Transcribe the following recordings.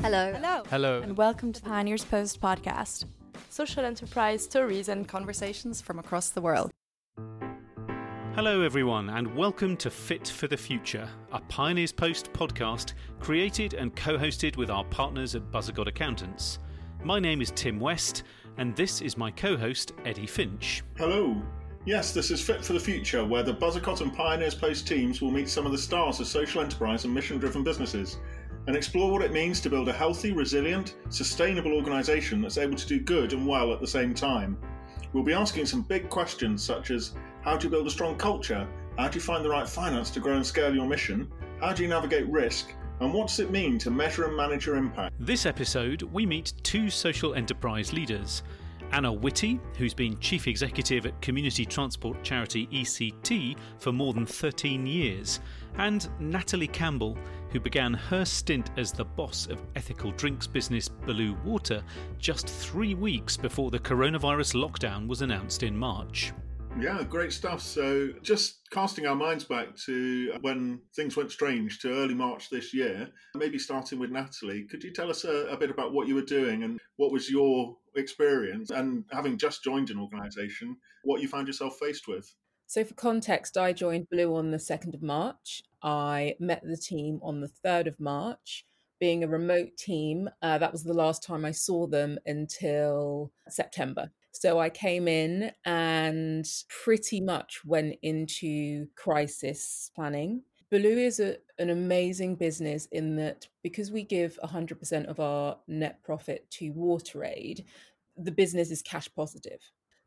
Hello. Hello. Hello. And welcome to Pioneers Post podcast. Social enterprise stories and Conversations from across the world. Hello, everyone, and welcome to Fit for the Future, a Pioneers Post podcast created and co hosted with our partners at Buzzacott Accountants. My name is Tim West, and this is my co host, Eddie Finch. Hello. Yes, this is Fit for the Future, where the Buzzacott and Pioneers Post teams will meet some of the stars of social enterprise and mission driven businesses and explore what it means to build a healthy, resilient, sustainable organisation that's able to do good and well at the same time. We'll be asking some big questions such as how do you build a strong culture? How do you find the right finance to grow and scale your mission? How do you navigate risk? And what does it mean to measure and manage your impact? This episode, we meet two social enterprise leaders. Anna Whitty, who's been Chief Executive at community transport charity ECT for more than 13 years, and Natalie Campbell, who began her stint as the boss of ethical drinks business Belu Water just three weeks before the coronavirus lockdown was announced in March. Yeah, great stuff. So, just casting our minds back to when things went strange to early March this year, maybe starting with Natalie, could you tell us a, a bit about what you were doing and what was your experience? And having just joined an organisation, what you found yourself faced with? So, for context, I joined Belu on the 2nd of March. I met the team on the 3rd of March. Being a remote team, uh, that was the last time I saw them until September. So I came in and pretty much went into crisis planning. Belu is a, an amazing business in that because we give 100% of our net profit to WaterAid, the business is cash positive.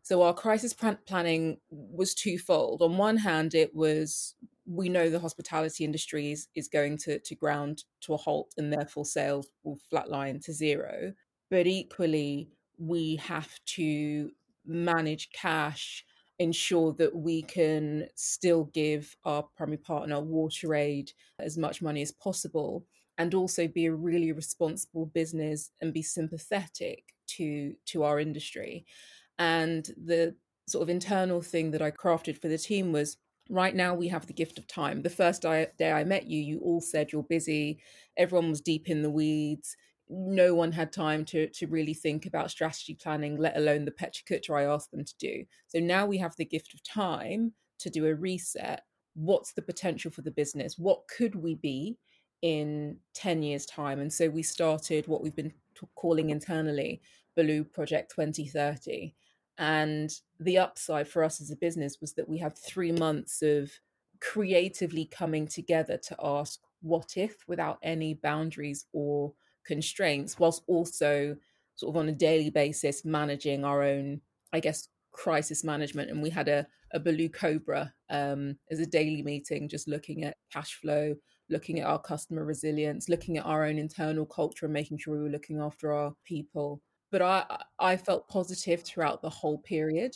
So our crisis planning was twofold. On one hand, it was we know the hospitality industry is, is going to, to ground to a halt and therefore sales will flatline to zero. But equally, we have to manage cash, ensure that we can still give our primary partner, Water Aid, as much money as possible, and also be a really responsible business and be sympathetic to to our industry. And the sort of internal thing that I crafted for the team was right now we have the gift of time. The first day I met you, you all said you're busy. Everyone was deep in the weeds no one had time to to really think about strategy planning, let alone the Kucha I asked them to do. So now we have the gift of time to do a reset. What's the potential for the business? What could we be in 10 years' time? And so we started what we've been t- calling internally Belu Project 2030. And the upside for us as a business was that we had three months of creatively coming together to ask what if without any boundaries or constraints whilst also sort of on a daily basis managing our own i guess crisis management. And we had a, a blue cobra um, as a daily meeting just looking at cash flow looking at our customer resilience looking at our own internal culture and making sure we were looking after our people. But i i felt positive throughout the whole period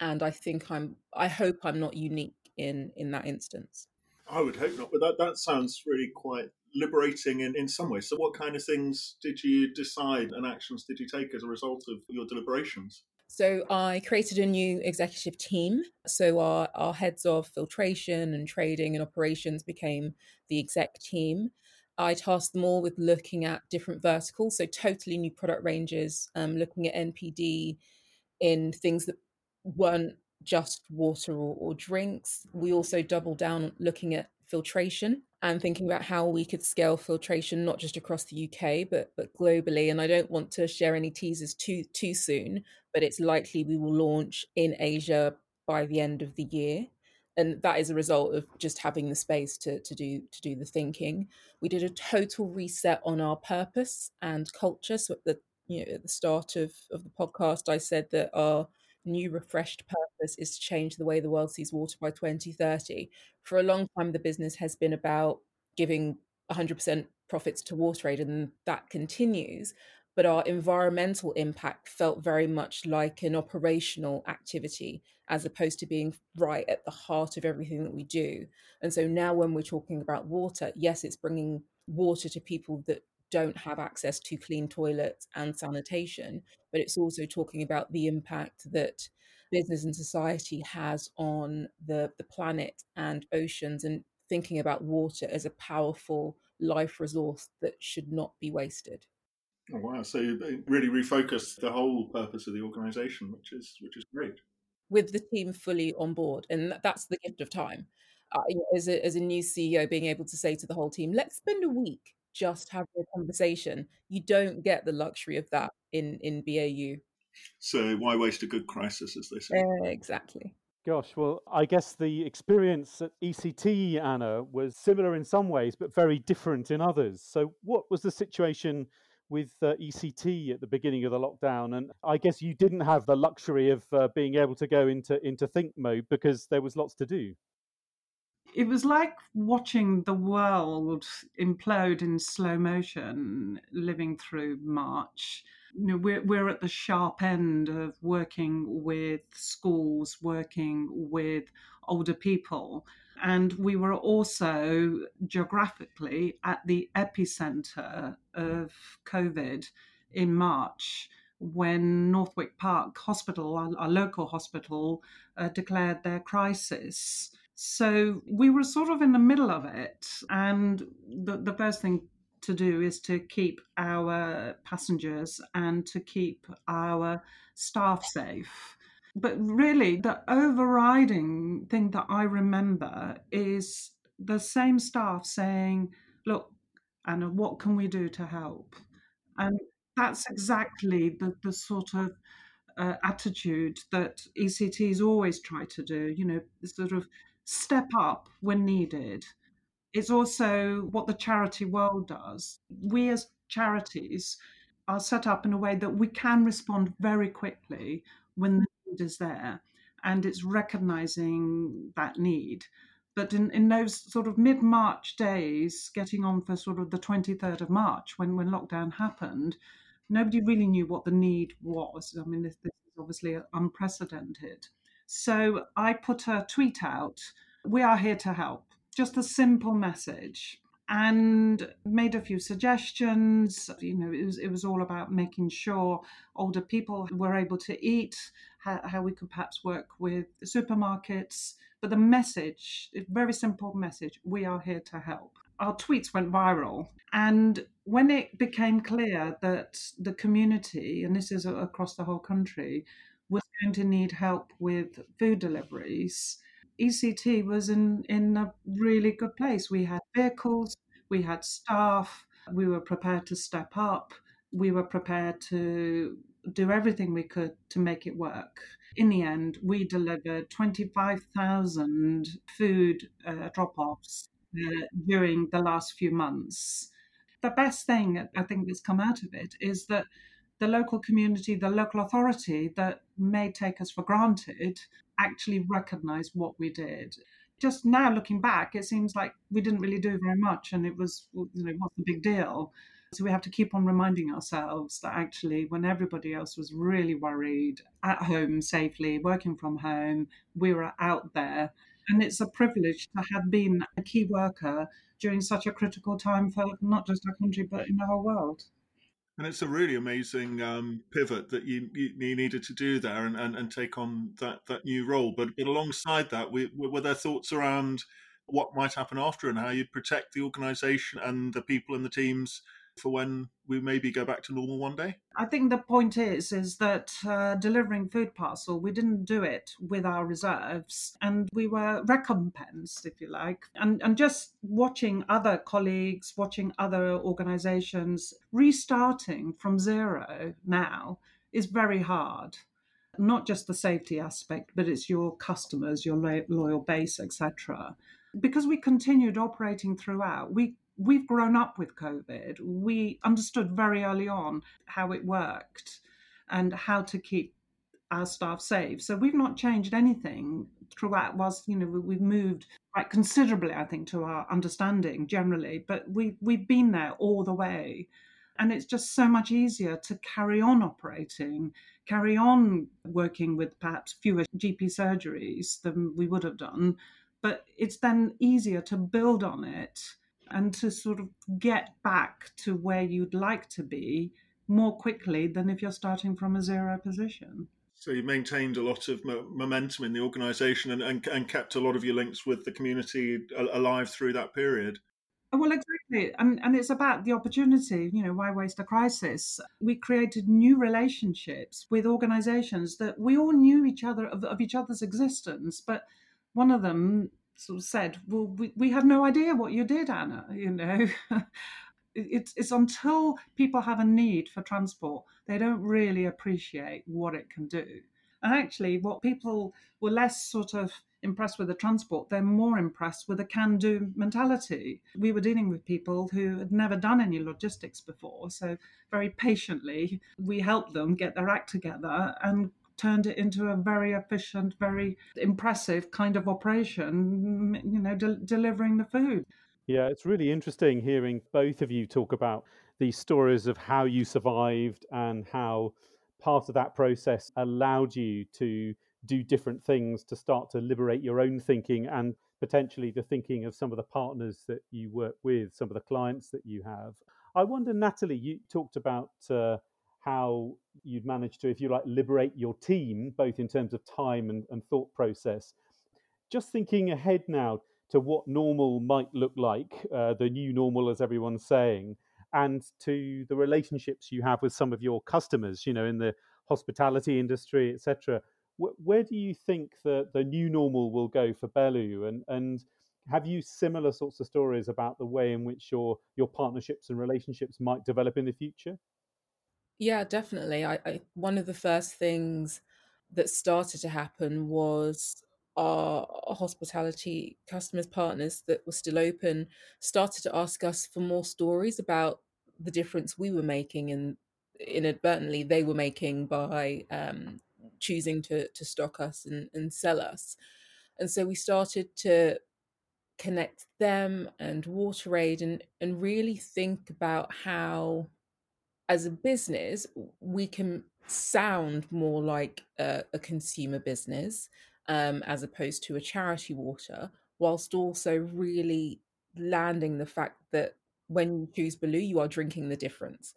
and i think i'm i hope i'm not unique in in that instance. I would hope not but that that sounds really quite liberating in, in some ways. So, what kind of things did you decide and actions did you take as a result of your deliberations? So, I created a new executive team. So, our, our heads of filtration and trading and operations became the exec team. I tasked them all with looking at different verticals, so totally new product ranges, um, looking at NPD in things that weren't just water or, or drinks. We also doubled down looking at filtration and thinking about how we could scale filtration not just across the UK but but globally. And I don't want to share any teasers too too soon but it's likely we will launch in Asia by the end of the year. And that is a result of just having the space to to do to do the thinking. We did a total reset on our purpose and culture. So at the you know at the start of of the podcast I said that our new refreshed purpose is to change the way the world sees water by 2030. For a long time, the business has been about giving 100% profits to WaterAid, and that continues. But our environmental impact felt very much like an operational activity as opposed to being right at the heart of everything that we do. And so now, when we're talking about water, yes, it's bringing water to people that don't have access to clean toilets and sanitation, but it's also talking about the impact that business and society has on the, the planet and oceans and thinking about water as a powerful life resource that should not be wasted. Oh, wow! So you really refocused the whole purpose of the organisation, which is which is great. With the team fully on board, and that's the gift of time. Uh, as a as a new CEO, being able to say to the whole team, "Let's spend a week just having a conversation." You don't get the luxury of that in in BAU. So why waste a good crisis, as they say? Uh, exactly. Gosh, well, I guess the experience at ECT, Anna, was similar in some ways, but very different in others. So, what was the situation with uh, ECT at the beginning of the lockdown? And I guess you didn't have the luxury of uh, being able to go into into think mode because there was lots to do. It was like watching the world implode in slow motion, living through March you know, we're, we're at the sharp end of working with schools, working with older people. And we were also geographically at the epicenter of COVID in March when Northwick Park Hospital, our, our local hospital, uh, declared their crisis. So we were sort of in the middle of it. And the, the first thing to do is to keep our passengers and to keep our staff safe. But really, the overriding thing that I remember is the same staff saying, Look, Anna, what can we do to help? And that's exactly the, the sort of uh, attitude that ECTs always try to do, you know, sort of step up when needed it's also what the charity world does. We as charities are set up in a way that we can respond very quickly when the need is there, and it's recognizing that need. But in, in those sort of mid March days, getting on for sort of the 23rd of March when, when lockdown happened, nobody really knew what the need was. I mean, this, this is obviously unprecedented. So I put a tweet out We are here to help just a simple message and made a few suggestions. You know it was it was all about making sure older people were able to eat how, how we could perhaps work with supermarkets. But the message very simple message we are here to help. Our tweets went viral and when it became clear that the community and this is across the whole country going to need help with food deliveries ECT was in, in a really good place. We had vehicles, we had staff, we were prepared to step up, we were prepared to do everything we could to make it work. In the end, we delivered 25,000 food uh, drop offs uh, during the last few months. The best thing I think that's come out of it is that the local community, the local authority that may take us for granted, actually recognize what we did. Just now looking back, it seems like we didn't really do very much and it was, you know, what's the big deal? So we have to keep on reminding ourselves that actually, when everybody else was really worried, at home safely, working from home, we were out there. And it's a privilege to have been a key worker during such a critical time for not just our country, but in the whole world. And it's a really amazing um, pivot that you, you, needed to do there and, and, and take on that, that new role. But, but alongside that, we, were there thoughts around what might happen after and how you'd protect the organisation and the people and the teams for when we maybe go back to normal one day? I think the point is is that uh, delivering food parcel, we didn't do it with our reserves, and we were recompensed, if you like. And and just watching other colleagues, watching other organisations restarting from zero now is very hard. Not just the safety aspect, but it's your customers, your loyal base, etc. Because we continued operating throughout, we we've grown up with COVID. We understood very early on how it worked and how to keep our staff safe. So we've not changed anything throughout. Whilst you know we've moved quite considerably, I think, to our understanding generally, but we we've been there all the way. And it's just so much easier to carry on operating, carry on working with perhaps fewer GP surgeries than we would have done. But it's then easier to build on it and to sort of get back to where you'd like to be more quickly than if you're starting from a zero position. So you maintained a lot of mo- momentum in the organisation and, and, and, kept a lot of your links with the community alive through that period. Well, exactly. And, and it's about the opportunity, you know, why waste a crisis? We created new relationships with organizations that we all knew each other of, of each other's existence, but one of them sort of said, Well, we, we had no idea what you did, Anna, you know. it's, it's until people have a need for transport, they don't really appreciate what it can do. And actually, what people were less sort of impressed with the transport, they're more impressed with the can do mentality. We were dealing with people who had never done any logistics before. So, very patiently, we helped them get their act together and turned it into a very efficient, very impressive kind of operation, you know, de- delivering the food. Yeah, it's really interesting hearing both of you talk about these stories of how you survived and how part of that process allowed you to do different things to start to liberate your own thinking and potentially the thinking of some of the partners that you work with, some of the clients that you have. I wonder, Natalie, you talked about uh, how you'd managed to, if you like, liberate your team, both in terms of time and, and thought process. Just thinking ahead now to what normal might look like, uh, the new normal, as everyone's saying, and to the relationships you have with some of your customers, you know, in the hospitality industry, etc where do you think the, the new normal will go for Belu? And, and have you similar sorts of stories about the way in which your, your partnerships and relationships might develop in the future? Yeah, definitely. I, I one of the first things that started to happen was our hospitality customers partners that were still open started to ask us for more stories about the difference we were making and inadvertently they were making by um, choosing to to stock us and, and sell us. And so we started to connect them and WaterAid and and really think about how as a business we can sound more like a, a consumer business um, as opposed to a charity water whilst also really landing the fact that when you choose Belu you are drinking the difference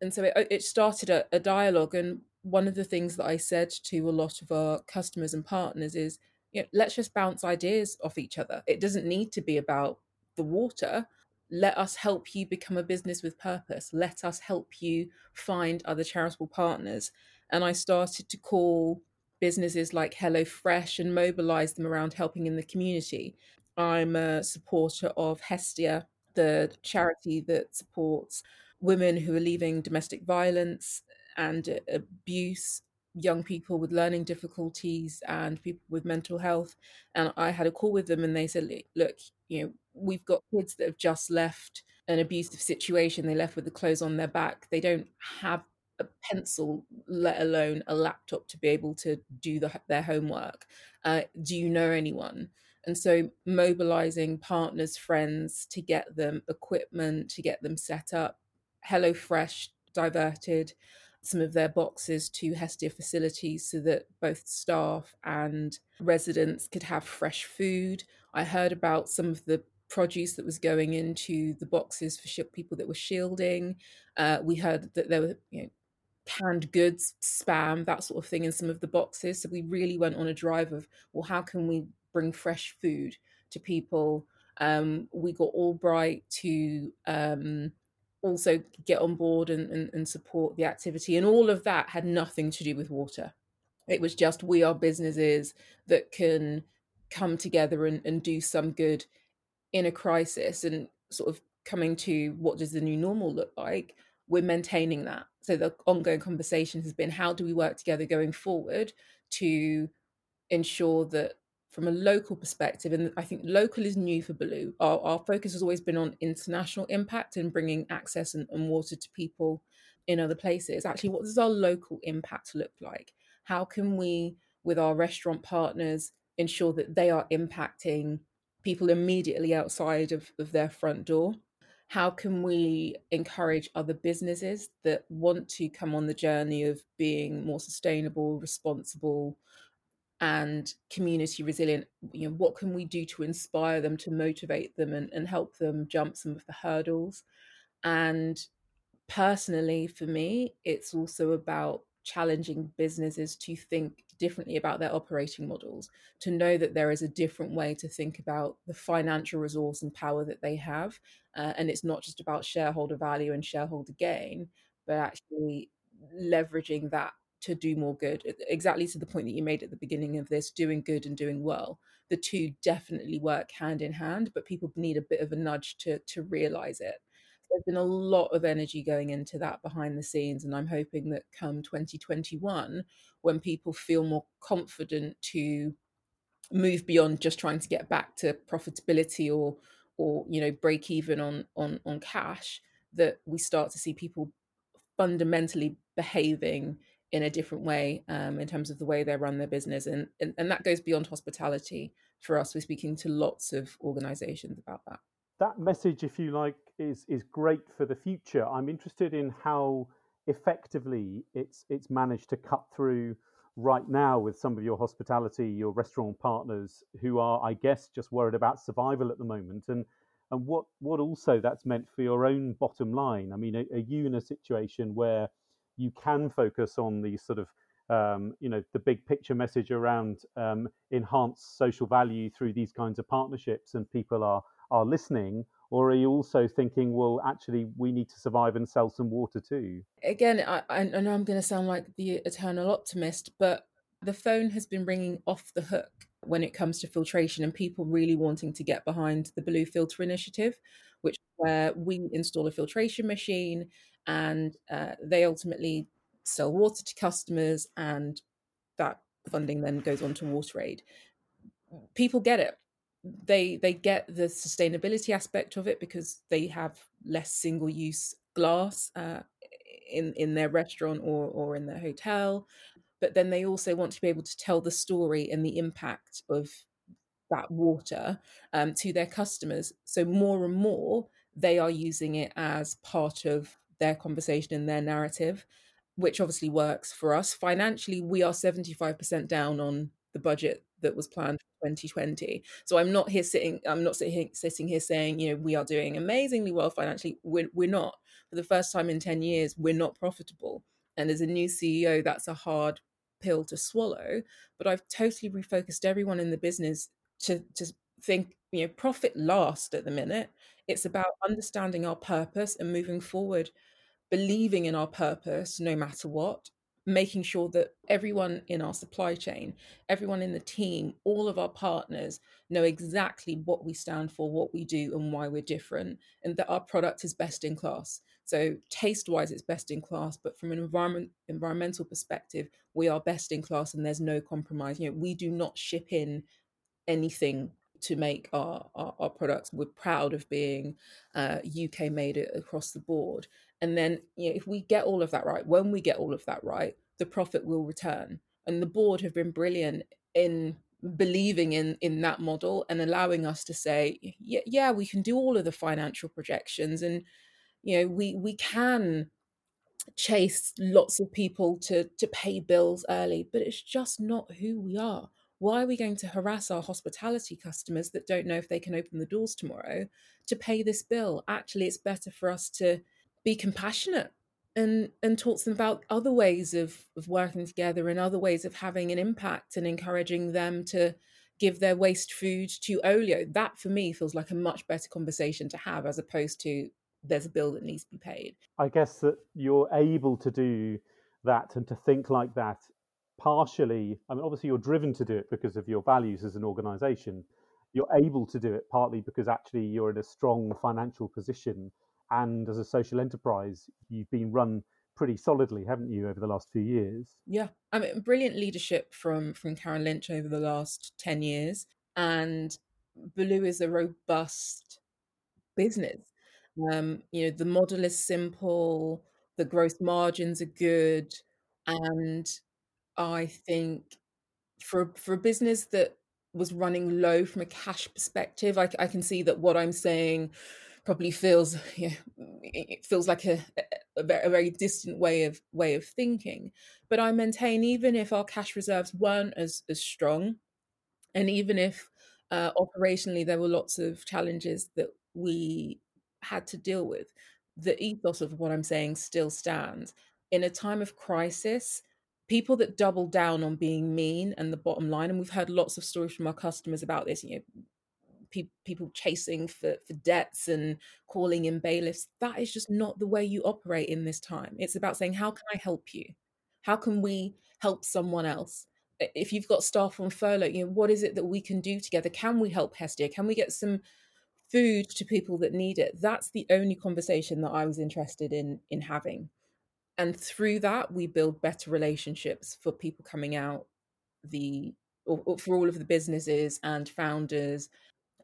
and so it, it started a, a dialogue and one of the things that I said to a lot of our customers and partners is, you know, let's just bounce ideas off each other. It doesn't need to be about the water. Let us help you become a business with purpose. Let us help you find other charitable partners. And I started to call businesses like HelloFresh and mobilize them around helping in the community. I'm a supporter of Hestia, the charity that supports women who are leaving domestic violence and abuse, young people with learning difficulties, and people with mental health. And I had a call with them, and they said, "Look, you know, we've got kids that have just left an abusive situation. They left with the clothes on their back. They don't have a pencil, let alone a laptop, to be able to do the, their homework. Uh, do you know anyone?" And so, mobilizing partners, friends to get them equipment, to get them set up. HelloFresh diverted some of their boxes to Hestia facilities so that both staff and residents could have fresh food. I heard about some of the produce that was going into the boxes for people that were shielding. Uh, we heard that there were you know, canned goods, spam, that sort of thing in some of the boxes. So we really went on a drive of, well, how can we bring fresh food to people? Um, we got Albright to um, also get on board and, and, and support the activity. And all of that had nothing to do with water. It was just we are businesses that can come together and, and do some good in a crisis and sort of coming to what does the new normal look like we're maintaining that so the ongoing conversation has been how do we work together going forward to ensure that from a local perspective, and I think local is new for Belu. Our, our focus has always been on international impact and bringing access and, and water to people in other places. Actually, what does our local impact look like? How can we, with our restaurant partners, ensure that they are impacting people immediately outside of, of their front door? How can we encourage other businesses that want to come on the journey of being more sustainable, responsible, and community resilient you know what can we do to inspire them to motivate them and, and help them jump some of the hurdles and personally for me it's also about challenging businesses to think differently about their operating models, to know that there is a different way to think about the financial resource and power that they have. Uh, and it's not just about shareholder value and shareholder gain, but actually leveraging that to do more good. Exactly to the point that you made at the beginning of this doing good and doing well. The two definitely work hand in hand, but people need a bit of a nudge to, to realize it there's been a lot of energy going into that behind the scenes and i'm hoping that come 2021 when people feel more confident to move beyond just trying to get back to profitability or or you know break even on on on cash that we start to see people fundamentally behaving in a different way um, in terms of the way they run their business and, and and that goes beyond hospitality for us. We're speaking to lots of organizations about that that message, if you like, is is great for the future. I'm interested in how effectively it's it's managed to cut through right now with some of your hospitality, your restaurant partners who are, I guess, just worried about survival at the moment, and and what what also that's meant for your own bottom line. I mean, are, you in a situation where you can focus on the sort of um, you know the big picture message around um, enhanced social value through these kinds of partnerships, and people are are listening or are you also thinking well actually we need to survive and sell some water too again i, I know i'm going to sound like the eternal optimist but the phone has been ringing off the hook when it comes to filtration and people really wanting to get behind the blue filter initiative which where we install a filtration machine and uh, they ultimately sell water to customers and that funding then goes on to WaterAid. People get it they they get the sustainability aspect of it because they have less single use glass uh, in in their restaurant or or in their hotel. But then they also want to be able to tell the story and the impact of that water um, to their customers. So more and more they are using it as part of their conversation and their narrative which obviously works for us. Financially we are 75% down on the budget that was planned for 2020. So I'm not here sitting, I'm not sitting, sitting here saying, you know, we are doing amazingly well financially. We're, we're not. For the first time in 10 years, we're not profitable. And as a new CEO, that's a hard pill to swallow. But I've totally refocused everyone in the business to, to think, you know, profit last at the minute. It's about understanding our purpose and moving forward, believing in our purpose no matter what, making sure that everyone in our supply chain, everyone in the team, all of our partners know exactly what we stand for, what we do, and why we're different, and that our product is best in class. So, taste wise, it's best in class, but from an environment environmental perspective, we are best in class, and there's no compromise. You know, we do not ship in anything to make our, our, our, products. We're proud of being uh, UK made across the board. And then, you know, if we get all of that right, when we get all of that right, the profit will return. And the board have been brilliant in believing in in that model and allowing us to say, yeah, yeah, we can do all of the financial projections, and you know, we we can chase lots of people to to pay bills early, but it's just not who we are. Why are we going to harass our hospitality customers that don't know if they can open the doors tomorrow to pay this bill? Actually, it's better for us to be compassionate and and talk to them about other ways of of working together and other ways of having an impact and encouraging them to give their waste food to Olio. That for me feels like a much better conversation to have as opposed to there's a bill that needs to be paid. I guess that you're able to do that and to think like that partially. I mean obviously you're driven to do it because of your values as an organization. You're able to do it partly because actually you're in a strong financial position and as a social enterprise, you've been run pretty solidly, haven't you, over the last few years? Yeah, I mean, brilliant leadership from from Karen Lynch over the last ten years, and Belu is a robust business. Um, you know, the model is simple, the gross margins are good, and I think for for a business that was running low from a cash perspective, I, I can see that what I'm saying probably feels it feels like a, a, very distant way of way of thinking. But I maintain even if our cash reserves weren't as as strong, and even if uh, operationally there were lots of challenges that we had to deal with, the ethos of what I'm saying still stands. In a time of crisis, people that double down on being mean and the bottom line, and we've heard lots of stories from our customers about this, you know, pe- people chasing for, for debts and calling in bailiffs. That is just not the way you operate in this time. It's about saying, how can I help you? How can we help someone else? If you've got staff on furlough, you know, what is it that we can do together? Can we help Hestia? Can we get some food to people that need it? That's the only conversation that I was interested in in having. And through that, we build better relationships for people coming out the or, or for all of the businesses and founders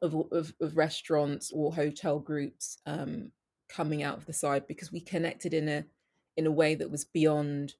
of, of, of restaurants or hotel groups um, coming out of the side because we connected in a in a way that was beyond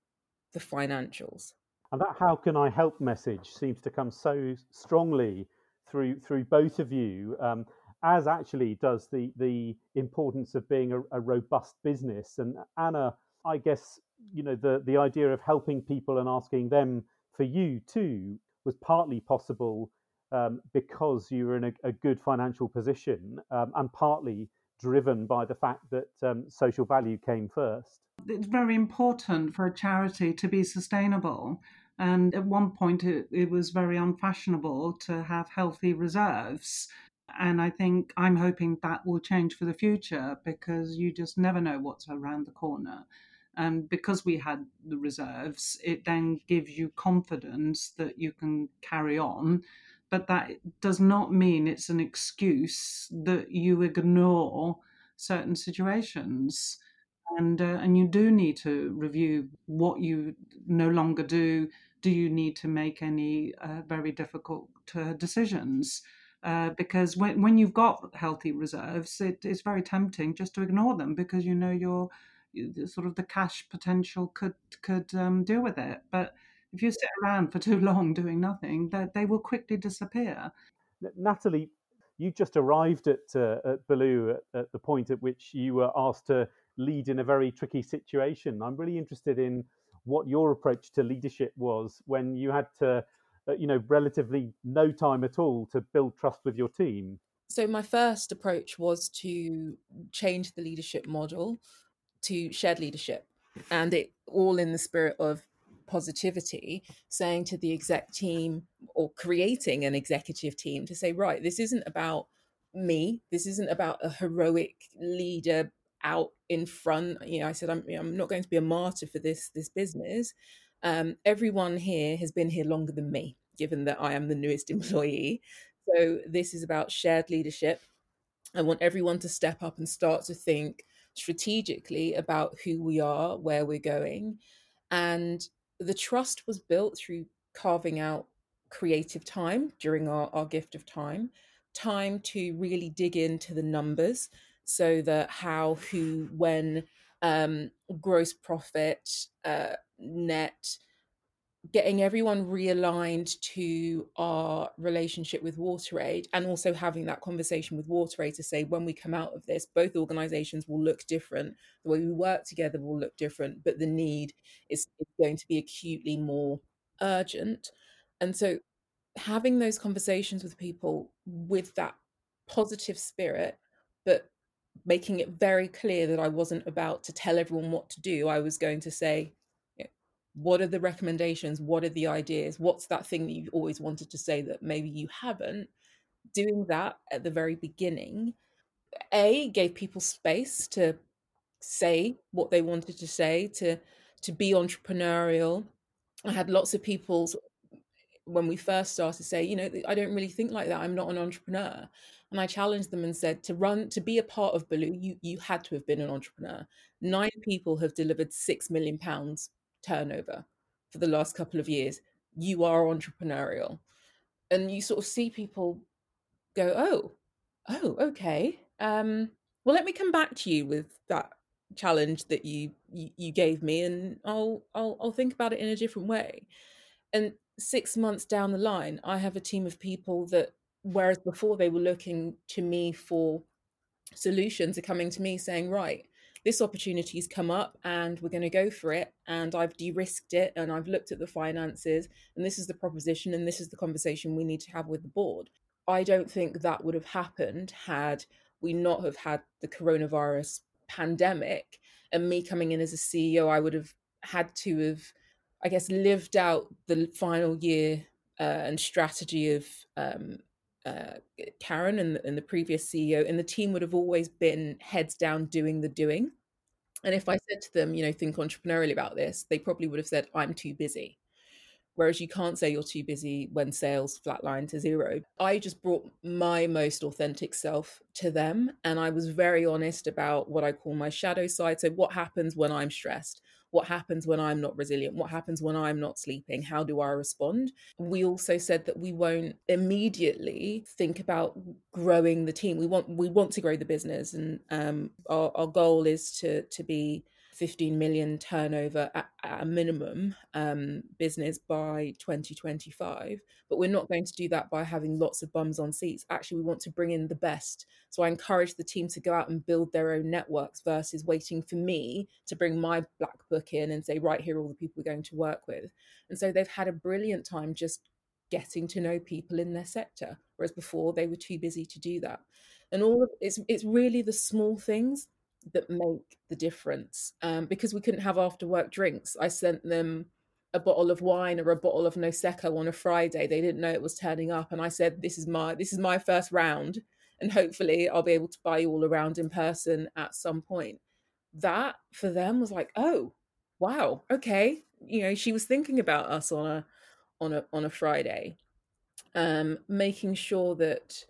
the financials. And that "How can I help?" message seems to come so strongly through through both of you, um, as actually does the the importance of being a, a robust business. And Anna, I guess you know the the idea of helping people and asking them for you too was partly possible um, because you were in a, a good financial position um, and partly driven by the fact that um, social value came first. It's very important for a charity to be sustainable. And at one point, it, it was very unfashionable to have healthy reserves. And I think I'm hoping that will change for the future because you just never know what's around the corner. And because we had the reserves, it then gives you confidence that you can carry on but that does not mean it's an excuse that you ignore certain situations. And uh, and you do need to review what you no longer do. Do you need to make any uh, very difficult uh, decisions? Uh, because when, when you've got healthy reserves it is very tempting just to ignore them because you know your sort of the cash potential could could um, deal with it. But if you sit around for too long doing nothing, they, they will quickly disappear. Natalie, you just arrived at, uh, at Belu at, at, the point at which you were asked to lead in a very tricky situation. I'm really interested in what your approach to leadership was when you had to, uh, you know, relatively no time at all to build trust with your team. So my first approach was to change the leadership model to shared leadership, and it all in the spirit of positivity, saying to the exec team or creating an executive team to say, right, this isn't about me. This isn't about a heroic leader out in front. You know, I said, I'm, I'm not going to be a martyr for this this business. Um, everyone here has been here longer than me, given that I am the newest employee. So this is about shared leadership. I want everyone to step up and start to think strategically about who we are, where we're going, and the trust was built through carving out creative time during our, our gift of time, time to really dig into the numbers so that how, who, when, um, gross profit, uh, net, getting everyone realigned to our relationship with WaterAid and also having that conversation with WaterAid to say when we come out of this, both organizations will look different. The way we work together will look different, but the need is, is going to be acutely more urgent. And so having those conversations with people with that positive spirit, but making it very clear that I wasn't about to tell everyone what to do. I was going to say, what are the recommendations? What are the ideas? What's that thing that you've always wanted to say that maybe you haven't? Doing that at the very beginning a gave people space to say what they wanted to say to to be entrepreneurial. I had lots of people when we first started say you know i don't really think like that. I'm not an entrepreneur. And i challenged them and said to run to be a part of Belu you you had to have been an entrepreneur. Nine people have delivered 6 million pounds turnover for the last couple of years. You are entrepreneurial. And you sort of see people go, oh, oh, okay. Um, well, let me come back to you with that challenge that you, you, you gave me, and I'll I'll I'll think about it in a different way. And six months down the line, I have a team of people that, whereas before they were looking to me for solutions, are coming to me saying, right, this opportunity's come up and we're going to go for it and i've de-risked it and i've looked at the finances and this is the proposition and this is the conversation we need to have with the board. I don't think that would have happened had we not have had the coronavirus pandemic and me coming in as a ceo i would have had to have I guess, lived out the final year uh, and strategy of um, uh, Karen and, and the previous CEO, and the team would have always been heads down doing the doing. And if I said to them, you know, think entrepreneurially about this, they probably would have said, I'm too busy. Whereas you can't say you're too busy when sales flatline to zero. I just brought my most authentic self to them. And I was very honest about what I call my shadow side. So, what happens when I'm stressed? What happens when I'm not resilient? What happens when I'm not sleeping? How do I respond? We also said that we won't immediately think about growing the team. We want we want to grow the business, and um, our, our goal is to to be 15 million turnover at, at a minimum um, business by 2025. But we're not going to do that by having lots of bums on seats. Actually, we want to bring in the best. So I encourage the team to go out and build their own networks versus waiting for me to bring my black book in and say, right, here are all the people we're going to work with. And so they've had a brilliant time just getting to know people in their sector, whereas before they were too busy to do that. And all of it's it's really the small things that make the difference. Um, because we couldn't have after work drinks, I sent them a bottle of wine or a bottle of Nosecco on a Friday. They didn't know it was turning up, and I said, "This is my this is my first round, and hopefully I'll be able to buy you all around in person at some point." That for them was like, "Oh, wow, okay." You know, she was thinking about us on a on a on a Friday, um, making sure that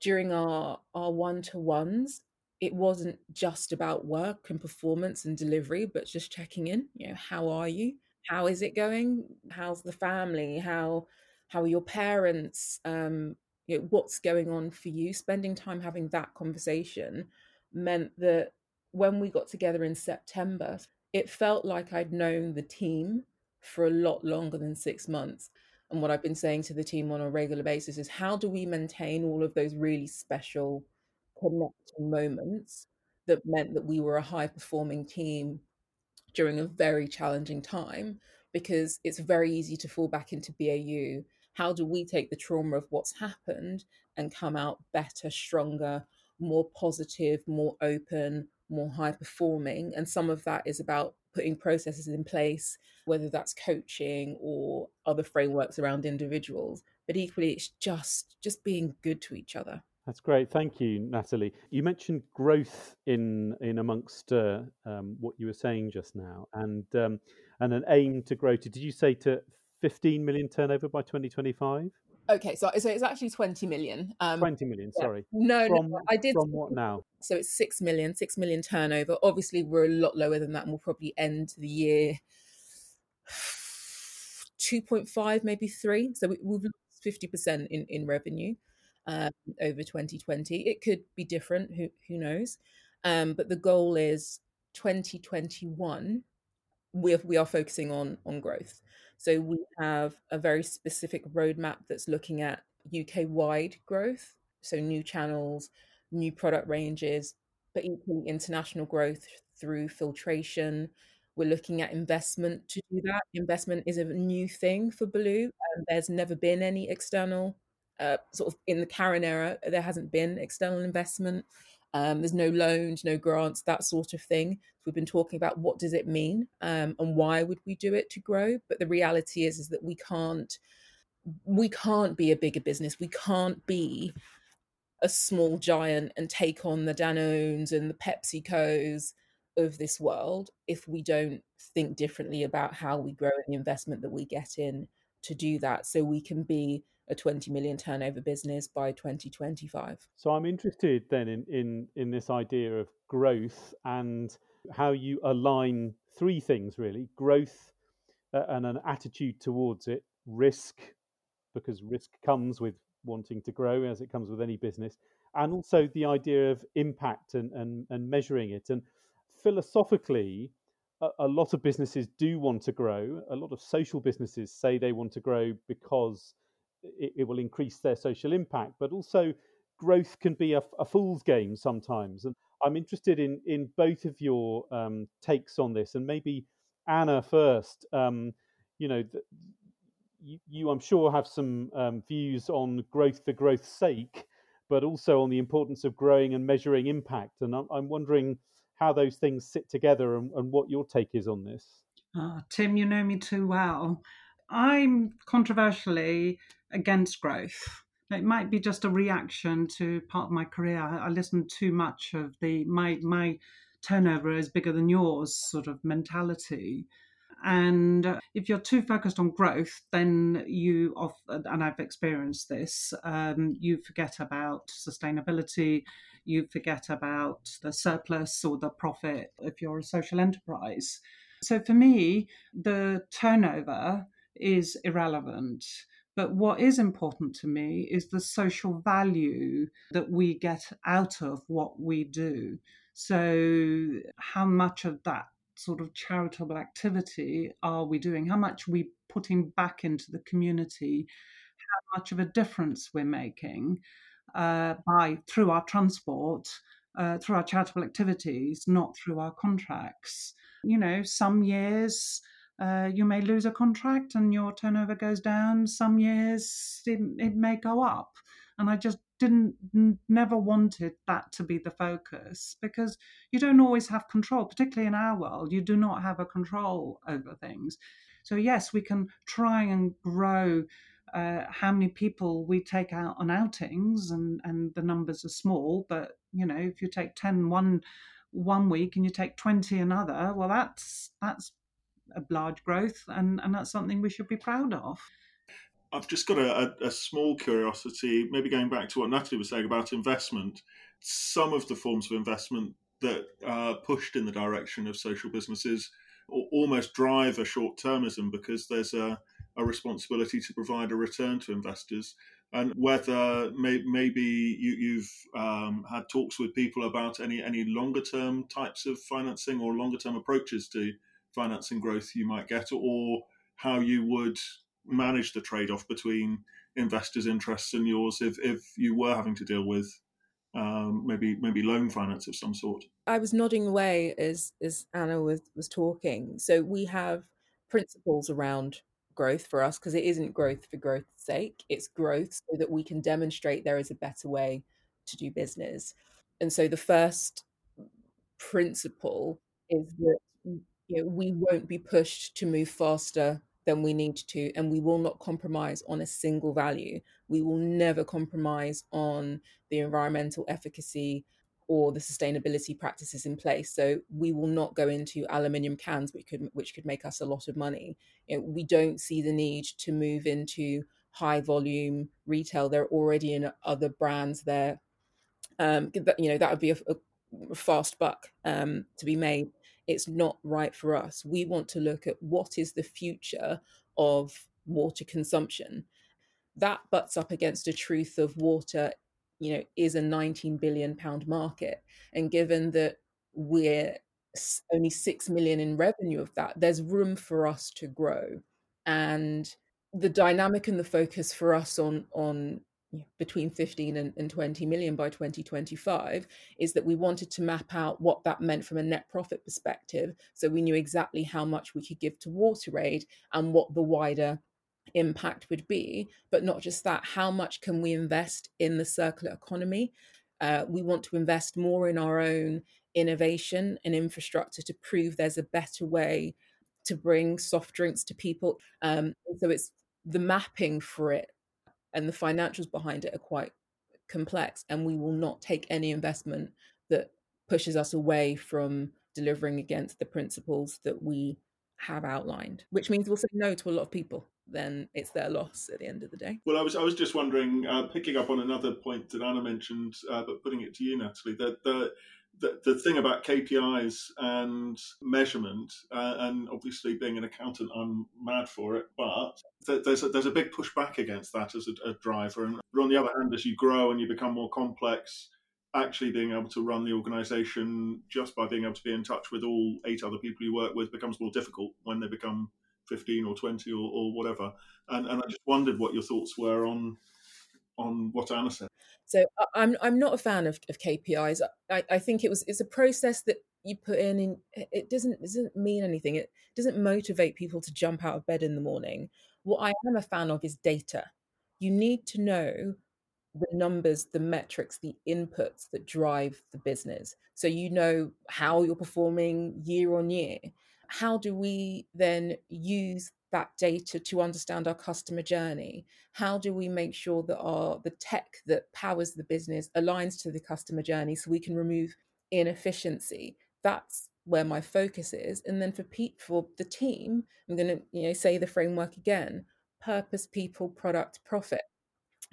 during our our one to ones it wasn't just about work and performance and delivery, but just checking in. You know, how are you? How is it going? How's the family? How how are your parents? Um, you know, what's going on for you? Spending time having that conversation meant that when we got together in September, it felt like I'd known the team for a lot longer than six months. And what I've been saying to the team on a regular basis is how do we maintain all of those really special connecting moments that meant that we were a high performing team during a very challenging time because it's very easy to fall back into BAU. How do we take the trauma of what's happened and come out better, stronger, more positive, more open, more high performing? And some of that is about putting processes in place, whether that's coaching or other frameworks around individuals. But equally, it's just just being good to each other. That's great. Thank you, Natalie. You mentioned growth in in amongst uh, um, what you were saying just now, and um, and an aim to grow to. Did you say to 15 million turnover by 2025? Okay, so so it's actually 20 million. Um, 20 million. yeah. Sorry. No, From no, I did. from what now? So it's six million, six million turnover. Obviously, we're a lot lower than that, and we'll probably end the year 2.5, maybe three. So we, we've lost 50% in in revenue um, over 2020. It could be different. Who who knows? Um, but the goal is 2021. We are, we are focusing on on growth. So we have a very specific roadmap that's looking at UK wide growth. So new channels, new product ranges, but equally international growth through filtration. We're looking at investment to do that. Investment is a new thing for Belu. and there's never been any external uh, sort of in the Karen era, there hasn't been external investment. Um, there's no loans, no grants, that sort of thing. So we've been talking about what does it mean um, and why would we do it to grow. But the reality is, is that we can't, we can't be a bigger business. We can't be a small giant and take on the Danones and the PepsiCos of this world if we don't think differently about how we grow and the investment that we get in to do that. So we can be a 20 million turnover business by 2025. So I'm interested then in in in this idea of growth and how you align three things really: growth uh, and an attitude towards it, risk because risk comes with wanting to grow as it comes with any business, and also the idea of impact and and, and measuring it. And philosophically, a, a lot of businesses do want to grow. A lot of social businesses say they want to grow because it, it will increase their social impact, but also growth can be a, a, fool's game sometimes. And I'm interested in in both of your um, takes on this, and maybe Anna first. Um, you know, th- you, you, I'm sure have some um, views on growth for growth's sake, but also on the importance of growing and measuring impact. And I'm, I'm wondering how those things sit together and, and what your take is on this. Uh, Tim, you know me too well. I'm controversially against growth. It might be just a reaction to part of my career. I, I listened too much of the my my turnover is bigger than yours sort of mentality. And if you're too focused on growth, then you, off, and I've experienced this, um, you forget about sustainability, you forget about the surplus or the profit if you're a social enterprise. So for me, the turnover is irrelevant. But what is important to me is the social value that we get out of what we do. So, how much of that sort of charitable activity are we doing? How much are we putting back into the community? How much of a difference we're making uh, by through our transport, uh, through our charitable activities, not through our contracts. You know, some years uh, you may lose a contract and your turnover goes down. Some years it, it may go up, and I just didn't never wanted that to be the focus because you don't always have control particularly in our world you do not have a control over things so yes we can try and grow uh, how many people we take out on outings and and the numbers are small but you know if you take 10 one one week and you take 20 another well that's that's a large growth and and that's something we should be proud of I've just got a, a, a, small curiosity, maybe going back to what Natalie was saying about investment. Some of the forms of investment that are pushed in the direction of social businesses almost drive a short termism because there's a, a, responsibility to provide a return to investors. And whether may, maybe you, have um, had talks with people about any, any longer term types of financing or longer term approaches to financing growth you might get, or how you would manage the trade off between investors' interests and yours if, if you were having to deal with um, maybe maybe loan finance of some sort. I was nodding away as as Anna was was talking. So we have principles around growth for us because it isn't growth for growth's sake. It's growth so that we can demonstrate there is a better way to do business. And so the first principle is that you know, we won't be pushed to move faster than we need to, and we will not compromise on a single value. We will never compromise on the environmental efficacy or the sustainability practices in place. So we will not go into aluminium cans, which could which could make us a lot of money. You know, we don't see the need to move into high volume retail. They're already in other brands there. Um, you know that would be a, a fast buck um, to be made it's not right for us. We want to look at what is the future of water consumption. That butts up against a truth of water, you know, is a 19 billion pound market. And given that we're only 6 million in revenue of that, there's room for us to grow. And the dynamic and the focus for us on on between 15 and, and 20 million by 2025 is that we wanted to map out what that meant from a net profit perspective. So we knew exactly how much we could give to WaterAid and what the wider impact would be. But not just that how much can we invest in the circular economy? Uh, we want to invest more in our own innovation and infrastructure to prove there's a better way to bring soft drinks to people. Um, so it's the mapping for it and the financials behind it are quite complex and we will not take any investment that pushes us away from delivering against the principles that we have outlined which means we'll say no to a lot of people then it's their loss at the end of the day. Well i was i was just wondering uh, picking up on another point that anna mentioned uh, but putting it to you natalie that the the, the thing about KPIs and measurement, uh, and obviously being an accountant, I'm mad for it. But th- there's a, there's a big pushback against that as a, a driver. And on the other hand, as you grow and you become more complex, actually being able to run the organization just by being able to be in touch with all eight other people you work with becomes more difficult when they become 15 or 20 or, or whatever. And, and I just wondered what your thoughts were on on what Anna said. So I'm I'm not a fan of, of KPIs. I, I think it was it's a process that you put in and it doesn't it doesn't mean anything. It doesn't motivate people to jump out of bed in the morning. What I am a fan of is data. You need to know the numbers, the metrics, the inputs that drive the business. So you know how you're performing year on year, how do we then use that data to understand our customer journey? How do we make sure that our the tech that powers the business aligns to the customer journey so we can remove inefficiency? That's where my focus is. And then for Pete for the team i'm going to you know say the framework again. Purpose people product profit.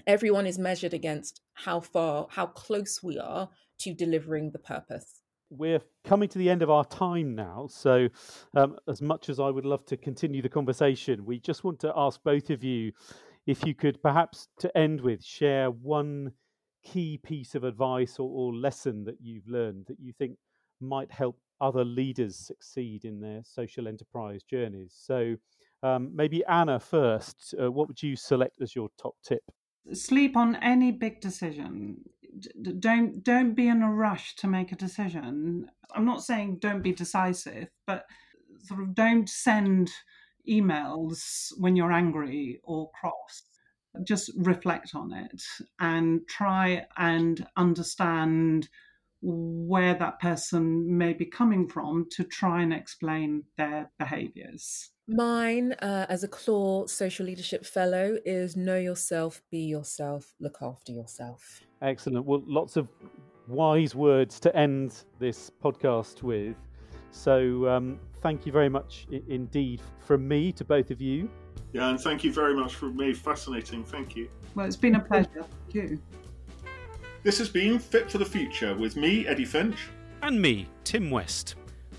Everyone is measured against how far how close we are to delivering the purpose we're coming to the end of our time now. So, um, as much as I would love to continue the conversation, we just want to ask both of you if you could perhaps to end with share one key piece of advice or, or lesson that you've learned that you think might help other leaders succeed in their social enterprise journeys. So, um, maybe Anna first, uh, what would you select as your top tip? Sleep on any big decision don't don't be in a rush to make a decision. I'm not saying don't be decisive, but sort of don't send emails when you're angry or cross. Just reflect on it and try and understand where that person may be coming from to try and explain their behaviors. Mine, uh, as a Clore Social Leadership Fellow, is know yourself, be yourself, look after yourself. Excellent. Well, lots of wise words to end this podcast with. So, um, thank you very much I- indeed from me to both of you. Yeah, and thank you very much from me. Fascinating. Thank you. Well, it's been a pleasure. Thank you. This has been Fit for the Future with me, Eddie Finch. And me, Tim West.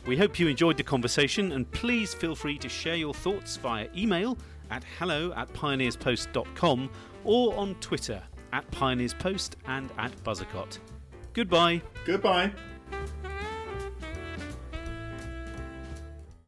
We hope you enjoyed the conversation and please feel free to share your thoughts via email at hello at pioneerspost.com or on Twitter at pioneerspost and at Buzzacott. Goodbye. Goodbye.